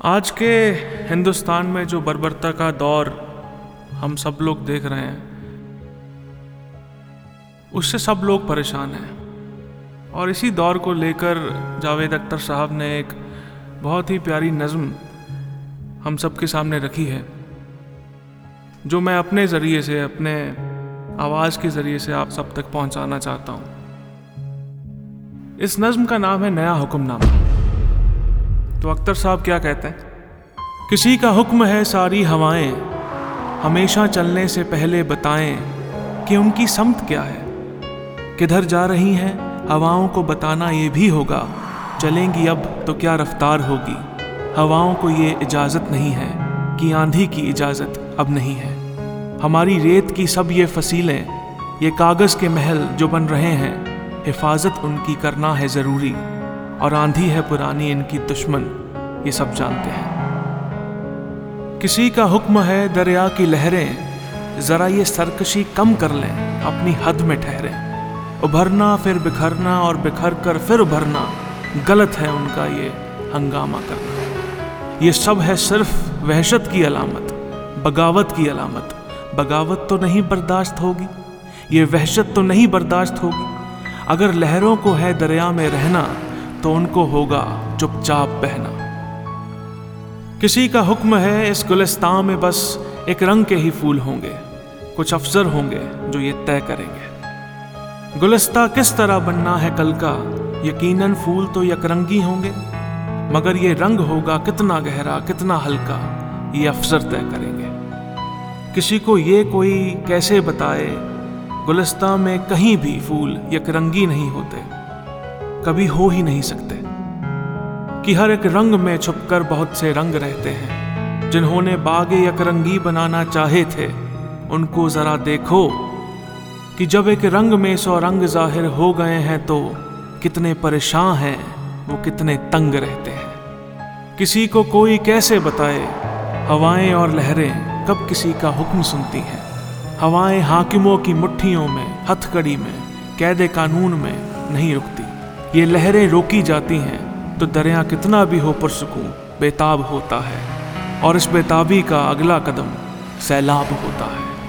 आज के हिंदुस्तान में जो बर्बरता का दौर हम सब लोग देख रहे हैं, उससे सब लोग परेशान हैं। और इसी दौर को लेकर जावेद अख्तर साहब ने एक बहुत ही प्यारी नज़म हम सब के सामने रखी है, जो मैं अपने ज़रिए से, अपने आवाज़ के ज़रिए से आप सब तक पहुंचाना चाहता हूँ। इस नज़म का नाम है नया हुक्मनामा। तो अख्तर साहब क्या कहते हैं? किसी का हुक्म है सारी हवाएँ, हमेशा चलने से पहले बताएँ कि उनकी समत क्या है। किधर जा रही हैं, हवाओं को बताना ये भी होगा, चलेंगी अब तो क्या रफ्तार होगी। हवाओं को ये इजाज़त नहीं है कि आंधी की इजाज़त अब नहीं है। हमारी रेत की सब ये फसीलें, ये कागज़ के महल जो बन रहे हैं, हिफाजत उनकी करना है ज़रूरी। और आंधी है पुरानी, इनकी दुश्मन, ये सब जानते हैं। किसी का हुक्म है दरिया की लहरें, ज़रा ये सरकशी कम कर लें, अपनी हद में ठहरें। उभरना, फिर बिखरना और बिखर कर फिर उभरना, गलत है उनका ये हंगामा करना। ये सब है सिर्फ़ वहशत की अलामत, बगावत की अलामत। बगावत तो नहीं बर्दाश्त होगी, ये वहशत तो नहीं बर्दाश्त होगी। अगर लहरों को है दरिया में रहना तो उनको होगा चुपचाप बहना। किसी का हुक्म है, इस गुलिस्तान में बस एक रंग के ही फूल होंगे, कुछ अफसर होंगे जो ये तय करेंगे। गुलिस्ता किस तरह बनना है कल का? यकीनन फूल तो यकरंगी होंगे, मगर ये रंग होगा कितना गहरा, कितना हल्का, ये अफसर तय करेंगे। किसी को ये कोई कैसे बताए, गुलिस्ता में कहीं भी फूल यकरंगी नहीं होते। कभी हो ही नहीं सकते। कि हर एक रंग में छुपकर बहुत से रंग रहते हैं। जिन्होंने बागे यकरंगी बनाना चाहे थे, उनको जरा देखो कि जब एक रंग में सौ रंग ज़ाहिर हो गए हैं तो कितने परेशान हैं, वो कितने तंग रहते हैं। किसी को कोई कैसे बताए, हवाएँ और लहरें कब किसी का हुक्म सुनती हैं। हवाएँ हाकिमों की मुट्ठियों में, हथकड़ी में, कैद कानून में नहीं रुकती। ये लहरें रोकी जाती हैं तो दरिया कितना भी हो पुरसकून, बेताब होता है। और इस बेताबी का अगला कदम सैलाब होता है।